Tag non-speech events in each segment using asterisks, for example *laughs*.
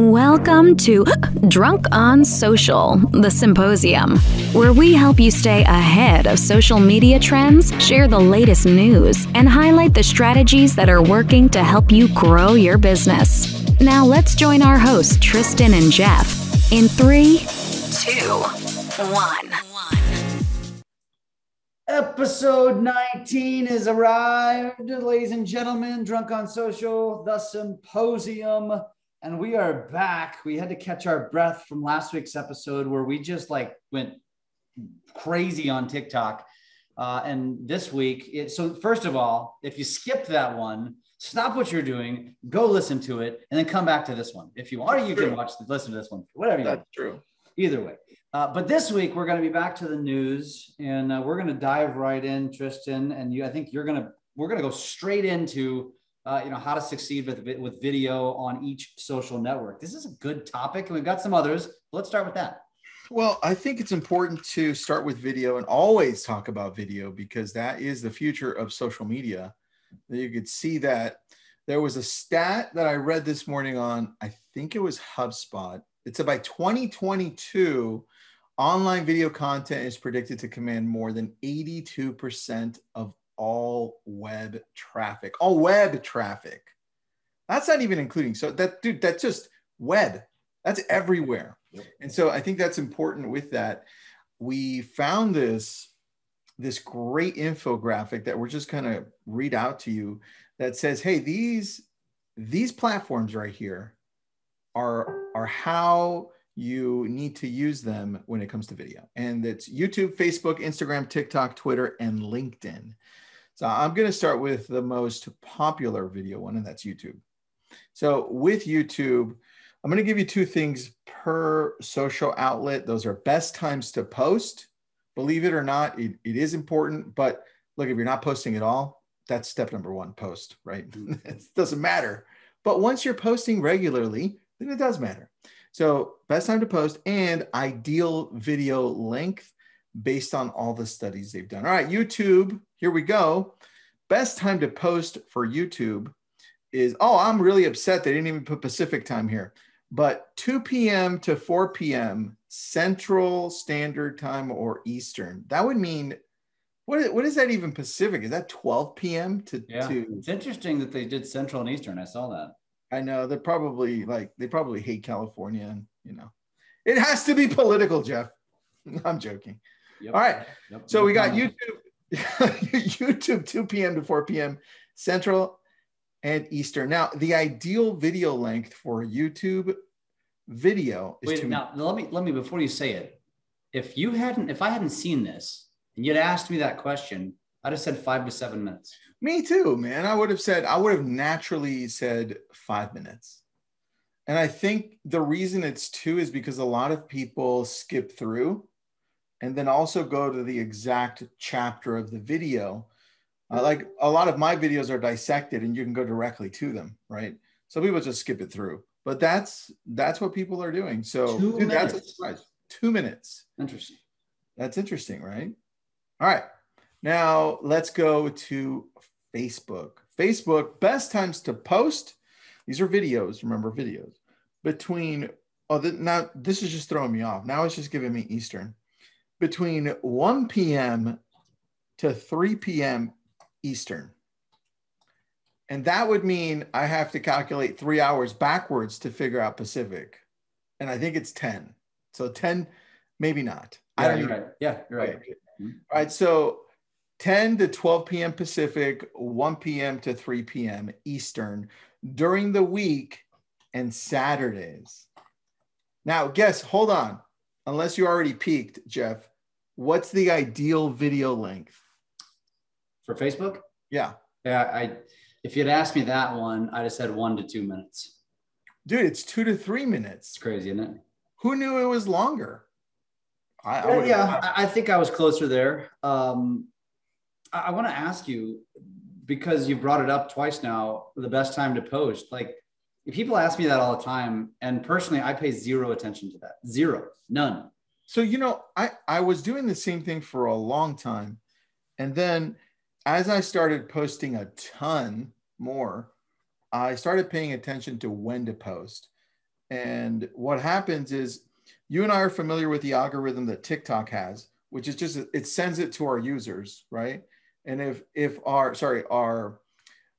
Welcome to *gasps* Drunk on Social, the symposium, where we help you stay ahead of social media trends, share the latest news, and highlight the strategies that are working to help you grow your business. Now let's join our hosts, Tristan and Jeff, in three, two, one. Episode 19 has arrived, ladies and gentlemen. Drunk on Social, the symposium. And we are back. We had to catch our breath from last week's episode where we just like went crazy on TikTok. Uh, and this week, it, so first of all, if you skipped that one, stop what you're doing, go listen to it, and then come back to this one. If you want, you can watch, listen to this one, whatever you That's want. true. Either way. Uh, but this week we're going to be back to the news, and uh, we're going to dive right in, Tristan. And you, I think you're going to, we're going to go straight into, uh, you know, how to succeed with with video on each social network. This is a good topic, and we've got some others. Let's start with that. Well, I think it's important to start with video and always talk about video because that is the future of social media. You could see that there was a stat that I read this morning on, I think it was HubSpot. It said by 2022, online video content is predicted to command more than 82% of all web traffic. All web traffic. That's not even including. So that dude, that's just web. That's everywhere. And so I think that's important with that. We found this this great infographic that we're just going to read out to you that says, "Hey, these these platforms right here are are how you need to use them when it comes to video. And it's YouTube, Facebook, Instagram, TikTok, Twitter, and LinkedIn. So I'm going to start with the most popular video one, and that's YouTube. So with YouTube, I'm going to give you two things per social outlet. Those are best times to post. Believe it or not, it, it is important. But look, if you're not posting at all, that's step number one post, right? Mm-hmm. *laughs* it doesn't matter. But once you're posting regularly, then it does matter. So, best time to post and ideal video length based on all the studies they've done. All right, YouTube, here we go. Best time to post for YouTube is oh, I'm really upset they didn't even put Pacific time here, but 2 p.m. to 4 p.m. Central Standard Time or Eastern. That would mean what, what is that even Pacific? Is that 12 p.m. to, Yeah, to it's interesting that they did Central and Eastern. I saw that. I know they're probably like they probably hate California and you know it has to be political, Jeff. *laughs* I'm joking. Yep. All right. Yep. So we got. YouTube, *laughs* YouTube 2 p.m. to 4 p.m. Central and Eastern. Now, the ideal video length for YouTube video is Wait, two now let me let me before you say it. If you hadn't, if I hadn't seen this and you'd asked me that question, I'd have said five to seven minutes. Me too, man. I would have said, I would have naturally said five minutes. And I think the reason it's two is because a lot of people skip through and then also go to the exact chapter of the video. Uh, like a lot of my videos are dissected and you can go directly to them, right? So people just skip it through. But that's that's what people are doing. So Two dude, that's a minutes. surprise. Two minutes. Interesting. That's interesting, right? All right. Now let's go to Facebook. Facebook, best times to post. These are videos, remember videos. Between, oh, th- now this is just throwing me off. Now it's just giving me Eastern. Between 1 p.m. to 3 p.m. Eastern. And that would mean I have to calculate three hours backwards to figure out Pacific. And I think it's 10. So 10, maybe not. I Yeah, don't you're even right. Yeah, you're right. Okay. Mhm. All right. So 10 to 12 p.m. Pacific, 1 p.m. to 3 p.m. Eastern during the week and Saturdays. Now, guess, hold on. Unless you already peaked, Jeff, what's the ideal video length? For Facebook, Yeah. yeah, I if you'd asked me that one, I'd have said one to two minutes. Dude, it's two to three minutes. It's crazy, isn't it? Who knew it was longer? I, I Yeah, I, think I was closer there. Um, I, I want to ask you because you brought it up twice now. The best time to post, like, people ask me that all the time, and personally, I pay zero attention to that. Zero, none. So you know, I I was doing the same thing for a long time, and then as I started posting a ton more, I started paying attention to when to post. And what happens is you and I are familiar with the algorithm that TikTok has, which is just it sends it to our users, right? And if if our sorry, our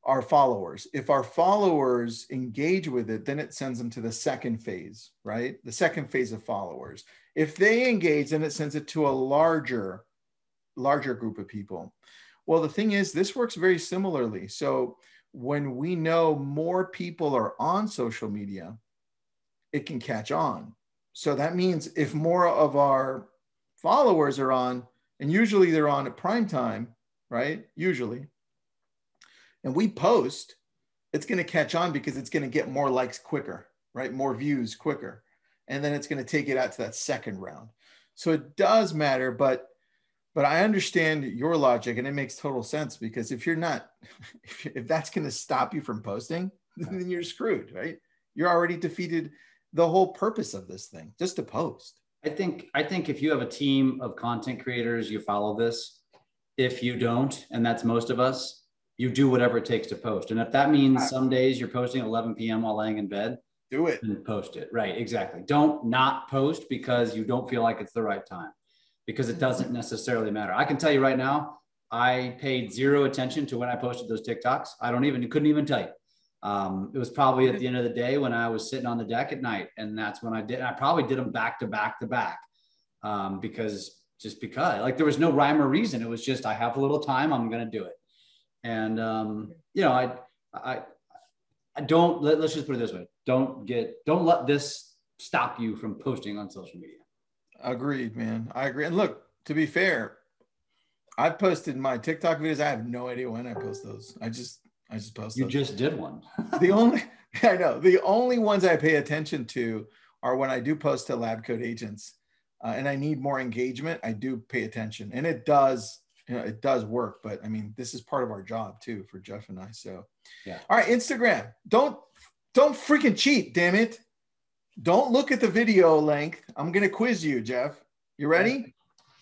our followers, if our followers engage with it, then it sends them to the second phase, right? The second phase of followers. If they engage, then it sends it to a larger larger group of people. Well, the thing is, this works very similarly. So when we know more people are on social media, it can catch on. So that means if more of our followers are on, and usually they're on at prime time, right? Usually. And we post, it's going to catch on because it's going to get more likes quicker, right? More views quicker. And then it's going to take it out to that second round. So it does matter, but but I understand your logic and it makes total sense because if you're not, *laughs* if, if that's going to stop you from posting, *laughs* then you're screwed, right? You're already defeated the whole purpose of this thing, just to post. I think I think if you have a team of content creators, you follow this. If you don't, and that's most of us, you do whatever it takes to post. And if that means some days you're posting at 11 p.m. while laying in bed, do it and post it. Right, exactly. Don't not post because you don't feel like it's the right time because it doesn't necessarily matter. I can tell you right now, I paid zero attention to when I posted those TikToks. I don't even, couldn't even tell you. Um, it was probably at the end of the day when I was sitting on the deck at night. And that's when I did, I probably did them back to back to back um, because just because like there was no rhyme or reason. It was just, I have a little time, I'm going to do it. And, um, you know, I, I, I don't, let, let's just put it this way. Don't get, don't let this stop you from posting on social media. Agreed, man. I agree. And look, to be fair, I posted my TikTok videos. I have no idea when I post those. I just I just post. You those. just did one. *laughs* the only *laughs* I know the only ones I pay attention to are when I do post to Lab Coat Agents, uh, and I need more engagement. I do pay attention, and it does. You know, it does work. But I mean, this is part of our job too for Jeff and I. So, yeah. All right, Instagram. Don't don't freaking cheat, damn it. Don't look at the video length. I'm going to quiz you, Jeff. You ready?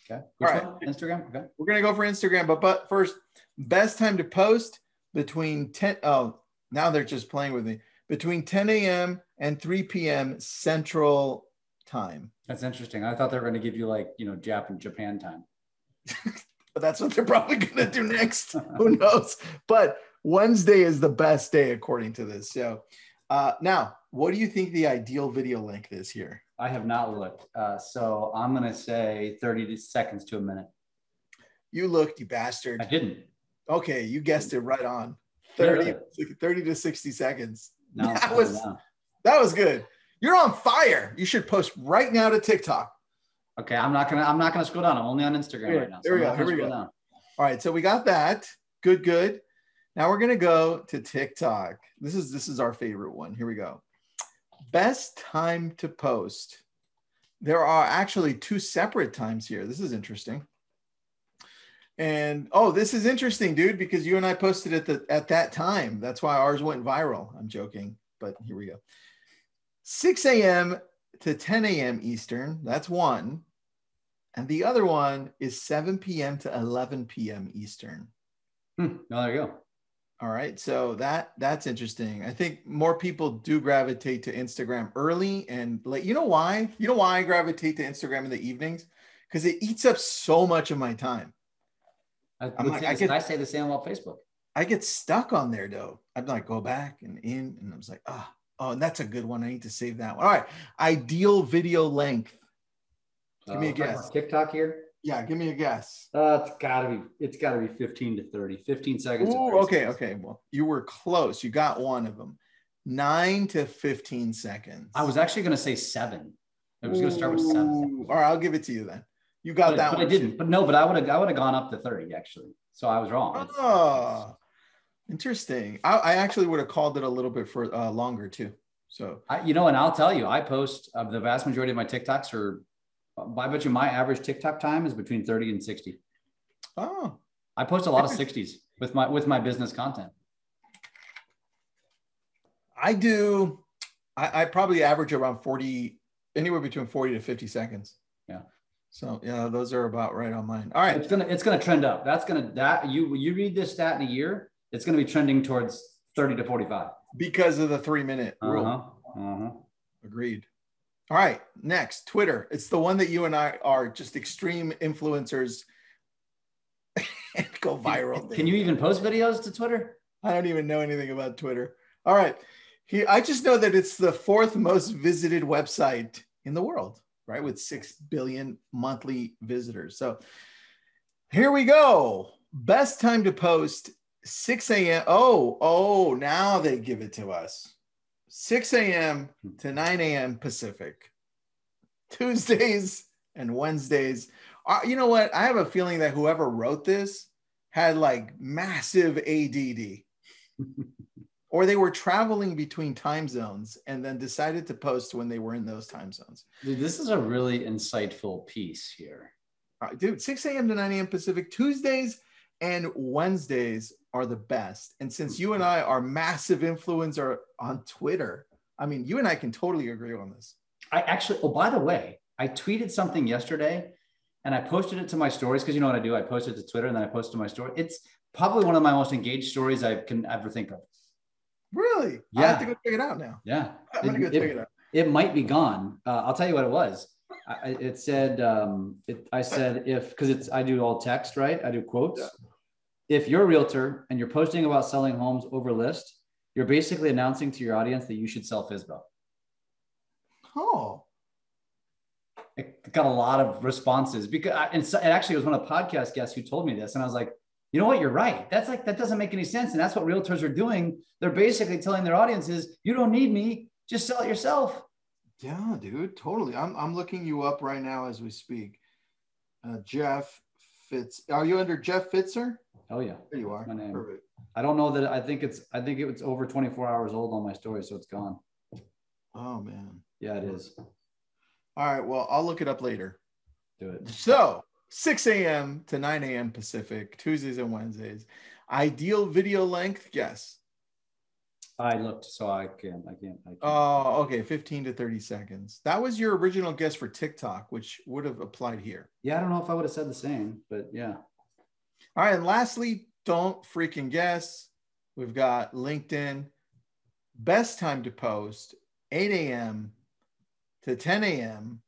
Okay. Which All right. One? Instagram. Okay. We're going to go for Instagram, but but first, best time to post between 10. Oh, now they're just playing with me. Between 10 a.m. and 3 p.m. Central Time. That's interesting. I thought they were going to give you like you know Jap and Japan time. *laughs* but that's what they're probably going to do next. *laughs* Who knows? But Wednesday is the best day according to this. So uh, now what do you think the ideal video length is here? I have not looked. Uh, so I'm going to say 30 seconds to a minute. You looked, you bastard. I didn't. Okay, you guessed it right on. 30, 30 to 60 seconds. No, that was that was good. You're on fire. You should post right now to TikTok. Okay, I'm not gonna I'm not gonna scroll down. I'm only on Instagram here, right now. So here we go. Here we go. Down. All right, so we got that. Good, good. Now we're gonna go to TikTok. This is this is our favorite one. Here we go best time to post. There are actually two separate times here. This is interesting. And oh, this is interesting, dude, because you and I posted at the at that time. That's why ours went viral. I'm joking, but here we go. 6 a.m. to 10 a.m. Eastern. That's one. And the other one is 7 p.m. to 11 p.m. Eastern. Hmm. Oh, there you go. All right, so that that's interesting. I think more people do gravitate to Instagram early and late. You know why? You know why I gravitate to Instagram in the evenings? Because it eats up so much of my time. I, like, I, get, I say the same about Facebook. I get stuck on there though. I'm like, go back and in, and I was like, oh, oh, and that's a good one. I need to save that one. All right, ideal video length. Give uh, me a uh, guess. TikTok here. Yeah, give me a guess. Uh, it's gotta be it's gotta be 15 to 30. 15 seconds. Ooh, okay, okay. Well, you were close. You got one of them. Nine to 15 seconds. I was actually gonna say seven. I was gonna start with seven. All right, I'll give it to you then. You got but, that but one. I didn't, but no, but I would have I would have gone up to 30 actually. So I was wrong. Oh, interesting. I, I actually would have called it a little bit for uh, longer too. So I, you know, and I'll tell you, I post uh, the vast majority of my TikToks are I bet you my average TikTok time is between 30 and 60. Oh. I post a lot of *laughs* 60s with my with my business content. I do I, I probably average around 40, anywhere between 40 to 50 seconds. Yeah. So yeah, those are about right on mine. All right. It's gonna it's gonna trend up. That's gonna that you you read this stat in a year, it's gonna be trending towards 30 to 45. Because of the three minute rule. Uh-huh. Uh-huh. Agreed. All right, next, Twitter. It's the one that you and I are just extreme influencers and *laughs* go viral. Can you even post videos to Twitter? I don't even know anything about Twitter. All right. He, I just know that it's the fourth most visited website in the world, right? With 6 billion monthly visitors. So here we go. Best time to post 6 a.m. Oh, oh, now they give it to us. 6 a.m. to 9 a.m. Pacific. Tuesdays and Wednesdays. Uh, you know what? I have a feeling that whoever wrote this had like massive ADD. *laughs* or they were traveling between time zones and then decided to post when they were in those time zones. Dude, this is a really insightful piece here. Uh, dude, 6 a.m. to 9 a.m. Pacific, Tuesdays and Wednesdays are the best. And since you and I are massive influencer on Twitter, I mean, you and I can totally agree on this. I actually, oh, by the way, I tweeted something yesterday and I posted it to my stories because you know what I do? I post it to Twitter and then I post it to my story. It's probably one of my most engaged stories I can ever think of. Really? Yeah. I have to go check it out now. Yeah. I'm gonna go it, check it, it out. it might be gone. Uh, I'll tell you what it was. I, it said, um, it, I said, if, cause it's, I do all text, right? I do quotes. Yeah. If you're a realtor and you're posting about selling homes over list, you're basically announcing to your audience that you should sell FSBO. Oh, It got a lot of responses because, I, and so, it actually was one of the podcast guests who told me this. And I was like, you know what? You're right. That's like, that doesn't make any sense. And that's what realtors are doing. They're basically telling their audiences, you don't need me, just sell it yourself. yeah, dude, totally. I'm, I'm looking you up right now as we speak. Uh, Jeff Fitz. Are you under Jeff Fitzer? Oh yeah. There you are. My name. Perfect. I don't know that. I think it's, I think it's over 24 hours old on my story. So it's gone. Oh, man. Yeah, it is. All right. Well, I'll look it up later. Do it. So 6 a.m. to 9 a.m. Pacific, Tuesdays and Wednesdays. Ideal video length, yes. I looked, so I can, I can't. I can't. Oh, okay, 15 to 30 seconds. That was your original guess for TikTok, which would have applied here. yeah, I don't know if I would have said the same, but yeah. All right, and lastly, don't freaking guess. We've got LinkedIn. Best time to post 8 a.m. to 10 a.m.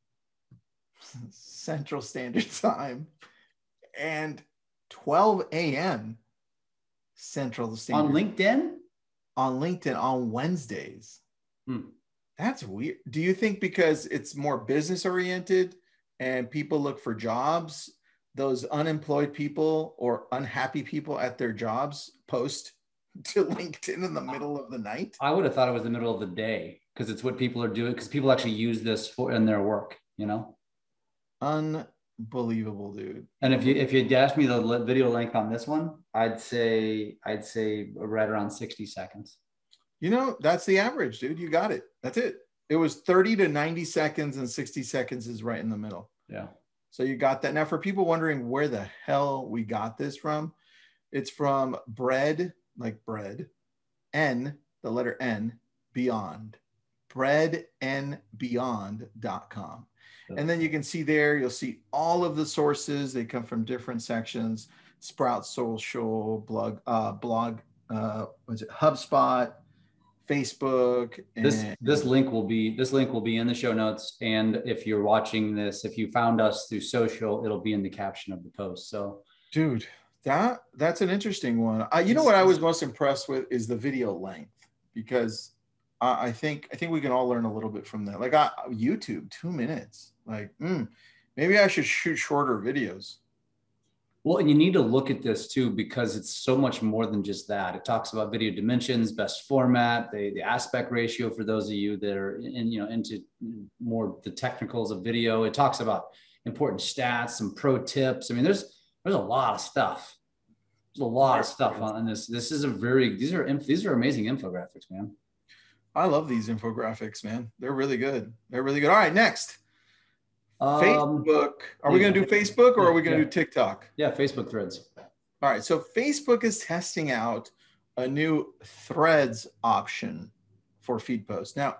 *laughs* Central Standard Time and 12 a.m. Central Standard On LinkedIn, on LinkedIn on Wednesdays. Hmm. That's weird. Do you think because it's more business oriented and people look for jobs, those unemployed people or unhappy people at their jobs post *laughs* to LinkedIn in the middle of the night? I would have thought it was the middle of the day because it's what people are doing. Because people actually use this for in their work, you know. Unbelievable, dude. And if you if you asked me the video length on this one, I'd say I'd say right around sixty seconds. You know, that's the average, dude. You got it. That's it. It was 30 to 90 seconds, and 60 seconds is right in the middle. Yeah. So you got that. Now, for people wondering where the hell we got this from, it's from bread, like bread, N, the letter N, beyond, breadnbeyond.com. And then you can see there, you'll see all of the sources. They come from different sections Sprout Social, blog, uh, blog, uh, was it HubSpot, Facebook. this this link will be this link will be in the show notes and if you're watching this if you found us through social it'll be in the caption of the post so. Dude that that's an interesting one. I, you know what i was most impressed with is the video length because I, I think i think we can all learn a little bit from that. Like I, youtube two minutes. Like mm, maybe i should shoot shorter videos well and you need to look at this too because it's so much more than just that. It talks about video dimensions best format the, the aspect ratio for those of you that are in you know into more the technicals of video. It talks about important stats some pro tips. I mean there's there's a lot of stuff. There's a lot of stuff on this. This is a very these are these are amazing infographics man. I love these infographics man. They're really good. They're really good. All right next um, facebook are we going to do facebook or are we going to Yeah. do tiktok yeah facebook threads All right, so Facebook is testing out a new threads option for feed posts. Now,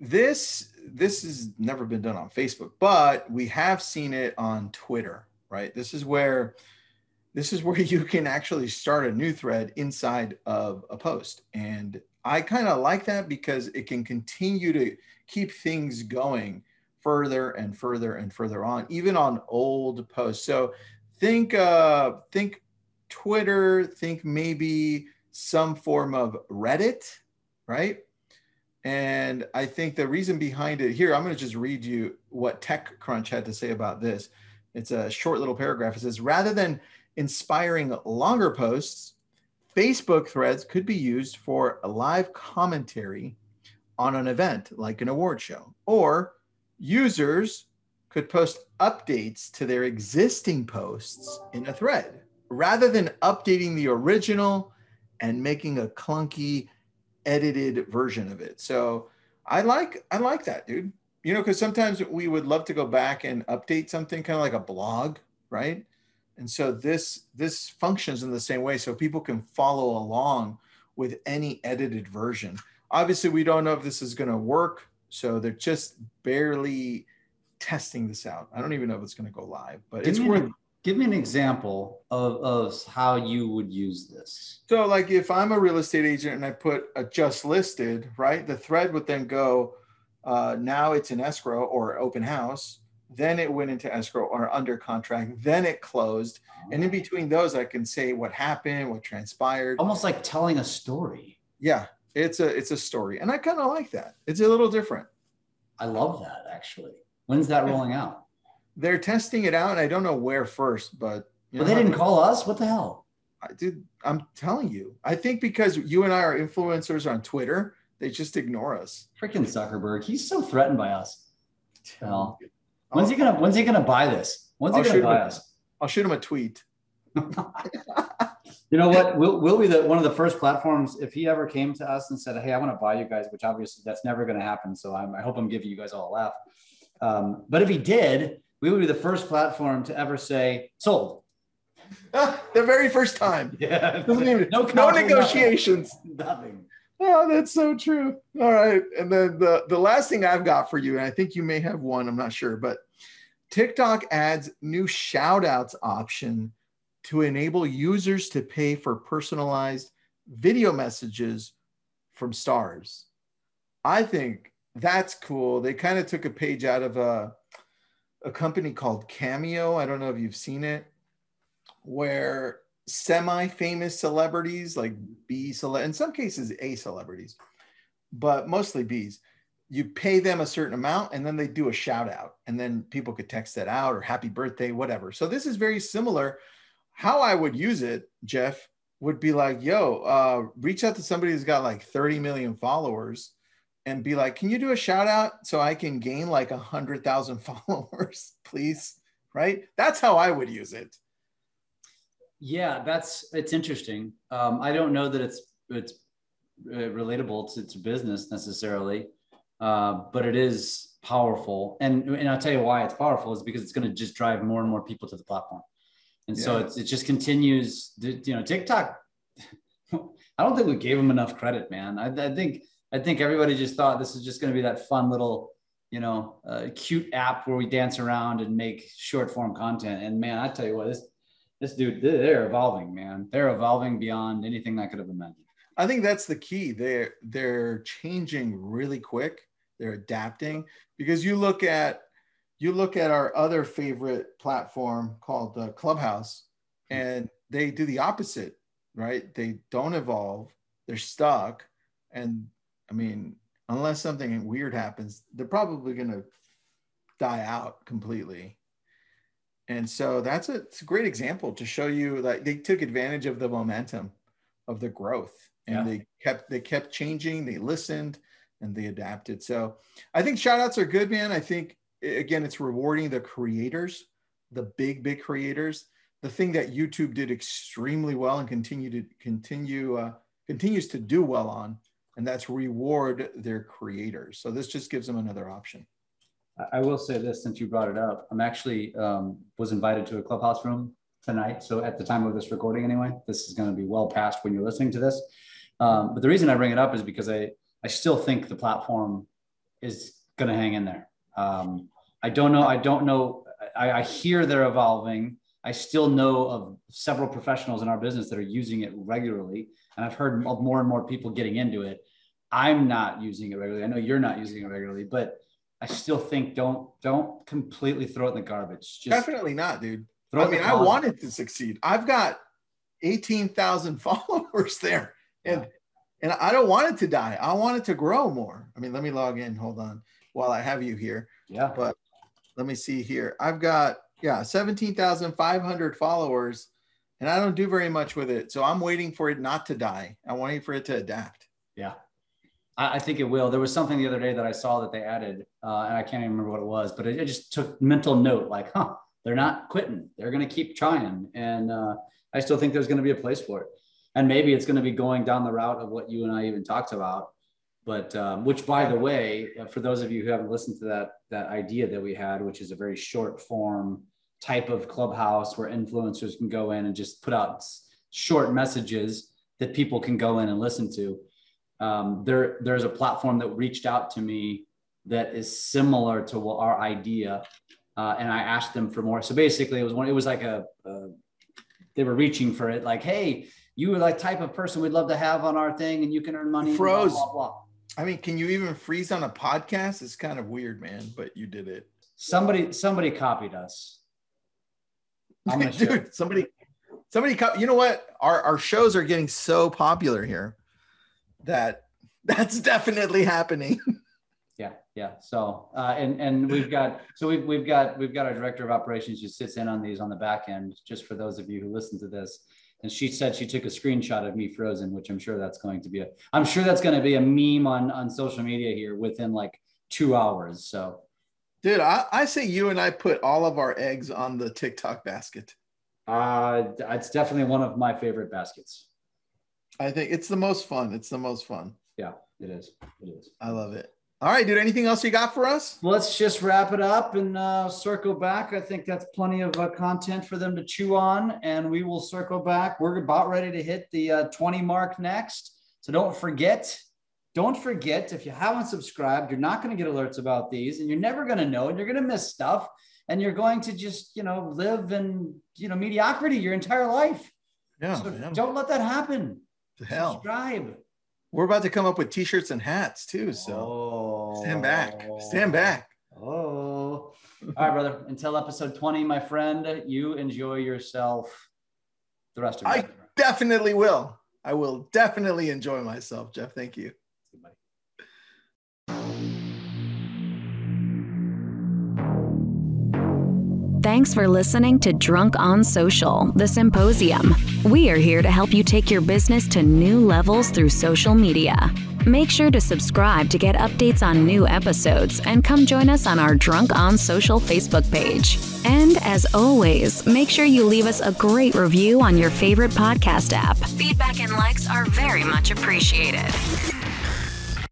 this this has never been done on Facebook, but we have seen it on Twitter, right? This is where this is where *laughs* you can actually start a new thread inside of a post. And I kind of like that because it can continue to keep things going further and further and further on, even on old posts. So think uh, think Twitter, think maybe some form of Reddit, right? And I think the reason behind it here, I'm going to just read you what TechCrunch had to say about this. It's a short little paragraph. It says rather than inspiring longer posts, Facebook threads could be used for a live commentary on an event like an award show, or users could post updates to their existing posts in a thread rather than updating the original and making a clunky edited version of it. So I like I like that, dude. You know, because sometimes we would love to go back and update something kind of like a blog, right? And so this this functions in the same way so people can follow along with any edited version. Obviously, we don't know if this is going to work, so they're just barely testing this out. I don't even know if it's going to go live, but Give it's worth an- Give me an example of, of how you would use this. So, like, if I'm a real estate agent and I put a just listed, right, the thread would then go, uh, now it's in escrow or open house. Then it went into escrow or under contract. Then it closed. And in between those, I can say what happened, what transpired. Almost like telling a story. Yeah, it's a it's a story, and I kind of like that. It's a little different. I love that actually. When's that rolling out? They're testing it out, and I don't know where first, but you But know, they didn't call us. What the hell? I did. I'm telling you, I think because you and I are influencers on Twitter, they just ignore us. Freaking Zuckerberg. He's so threatened by us. Well, when's he gonna when's he gonna buy this? When's he I'll gonna buy him. us? I'll shoot him a tweet. *laughs* *laughs* You know what? We'll, we'll be the one of the first platforms. If he ever came to us and said, "Hey, I want to buy you guys," which obviously that's never going to happen. So I'm, I hope I'm giving you guys all a laugh. Um, but if he did, we would be the first platform to ever say sold. *laughs* the very first time. *laughs* Yeah. Even- *laughs* no, no negotiations. Nothing. Oh, that's so true. All right. And then the, the last thing I've got for you, and I think you may have one, I'm not sure, but TikTok adds new shout outs option to enable users to pay for personalized video messages from stars. I think that's cool. They kind of took a page out of a, a company called Cameo. I don't know if you've seen it, where semi-famous celebrities like B cele- in some cases A celebrities, but mostly B's. You pay them a certain amount and then they do a shout out and then people could text that out or happy birthday, whatever. So this is very similar. How I would use it, Jeff, would be like, yo, uh, reach out to somebody who's got like 30 million followers and be like, can you do a shout out so I can gain like a hundred thousand *laughs* followers, please? Right? That's how I would use it. Yeah, that's it's interesting. Um, I don't know that it's it's uh, relatable to, to business necessarily, uh, but it is powerful. And and I'll tell you why it's powerful is because it's going to just drive more and more people to the platform. And so Yeah. it's, it just continues. You know, TikTok. *laughs* I don't think we gave them enough credit, man. I, I think I think everybody just thought this is just going to be that fun little, you know, uh, cute app where we dance around and make short form content. And man, I tell you what, this this dude, they're evolving, man. They're evolving beyond anything I could have imagined. I think that's the key. They're they're changing really quick. They're adapting because you look at you look at our other favorite platform called uh, Clubhouse, and they do the opposite, right? They don't evolve. They're stuck, and I mean, unless something weird happens, they're probably going to die out completely. And so that's a, it's a great example to show you that they took advantage of the momentum of the growth and Yeah. they kept they kept changing they listened and they adapted so i think shout outs are good man i think again it's rewarding the creators the big big creators the thing that youtube did extremely well and continue to continue uh, continues to do well on and that's reward their creators so this just gives them another option I- will say this since you brought it up. I'm actually um, was invited to a clubhouse room tonight. So at the time of this recording, anyway, this is going to be well past when you're listening to this. Um, but the reason I bring it up is because I I still think the platform is going to hang in there. Um, I don't know. I don't know. I, I hear they're evolving. I still know of several professionals in our business that are using it regularly. And I've heard of more and more people getting into it. I'm not using it regularly. I know you're not using it regularly, but I still think don't don't completely throw it in the garbage. Just Definitely not, dude. I mean, I wanted to succeed. I've got 18,000 *laughs* followers there. And yeah. and I don't want it to die. I want it to grow more. I mean, let me log in. Hold on while I have you here. Yeah. But let me see here. I've got yeah, 17,500 followers and I don't do very much with it. So I'm waiting for it not to die. I'm waiting for it to adapt. Yeah. I, I think it will. There was something the other day that I saw that they added, uh, and I can't even remember what it was, but it, it, just took mental note like, huh, they're not quitting. They're going to keep trying. And uh, I still think there's going to be a place for it. And maybe it's going to be going down the route of what you and I even talked about. But um, which, by the way, uh, for those of you who haven't listened to that that idea that we had, which is a very short form type of clubhouse where influencers can go in and just put out short messages that people can go in and listen to. Um, there, there's a platform that reached out to me that is similar to our idea, uh, and I asked them for more. So basically, it was one. It was like a, a they were reaching for it, like, hey, you are like type of person we'd love to have on our thing, and you can earn money. Froze. Blah, blah, blah. I mean, can you even freeze on a podcast? It's kind of weird, man, but you did it. Somebody, somebody copied us. I'm *laughs* Dude, somebody, somebody, you know what? Our, our shows are getting so popular here that *laughs* that's definitely happening. *laughs* yeah, yeah. So, uh, and and we've got so we've we've got we've got our director of operations who sits in on these on the back end. Just for those of you who listen to this, and she said she took a screenshot of me frozen, which I'm sure that's going to be a I'm sure that's going to be a meme on on social media here within like two hours. So Dude, I, I say you and I put all of our eggs on the TikTok basket. Uh, it's definitely one of my favorite baskets. I think it's the most fun. It's the most fun. Yeah, it is. It is. I love it. All right, dude. Anything else you got for us? Let's just wrap it up and uh, circle back. I think that's plenty of uh, content for them to chew on, and we will circle back. We're about ready to hit the uh, 20 mark next. So don't forget don't forget, if you haven't subscribed, you're not going to get alerts about these and you're never going to know and you're going to miss stuff and you're going to just, you know, live in, you know, mediocrity your entire life. Yeah. So don't let that happen. To hell. Subscribe. We're about to come up with t-shirts and hats too. So oh. stand back. Stand oh. back. Oh. *laughs* All right, brother. Until episode 20, my friend, you enjoy yourself the rest of your I definitely will. I will definitely enjoy myself, Jeff. Thank you. Thanks for listening to Drunk on Social, the symposium. We are here to help you take your business to new levels through social media. Make sure to subscribe to get updates on new episodes and come join us on our Drunk on Social Facebook page. And as always, make sure you leave us a great review on your favorite podcast app. Feedback and likes are very much appreciated.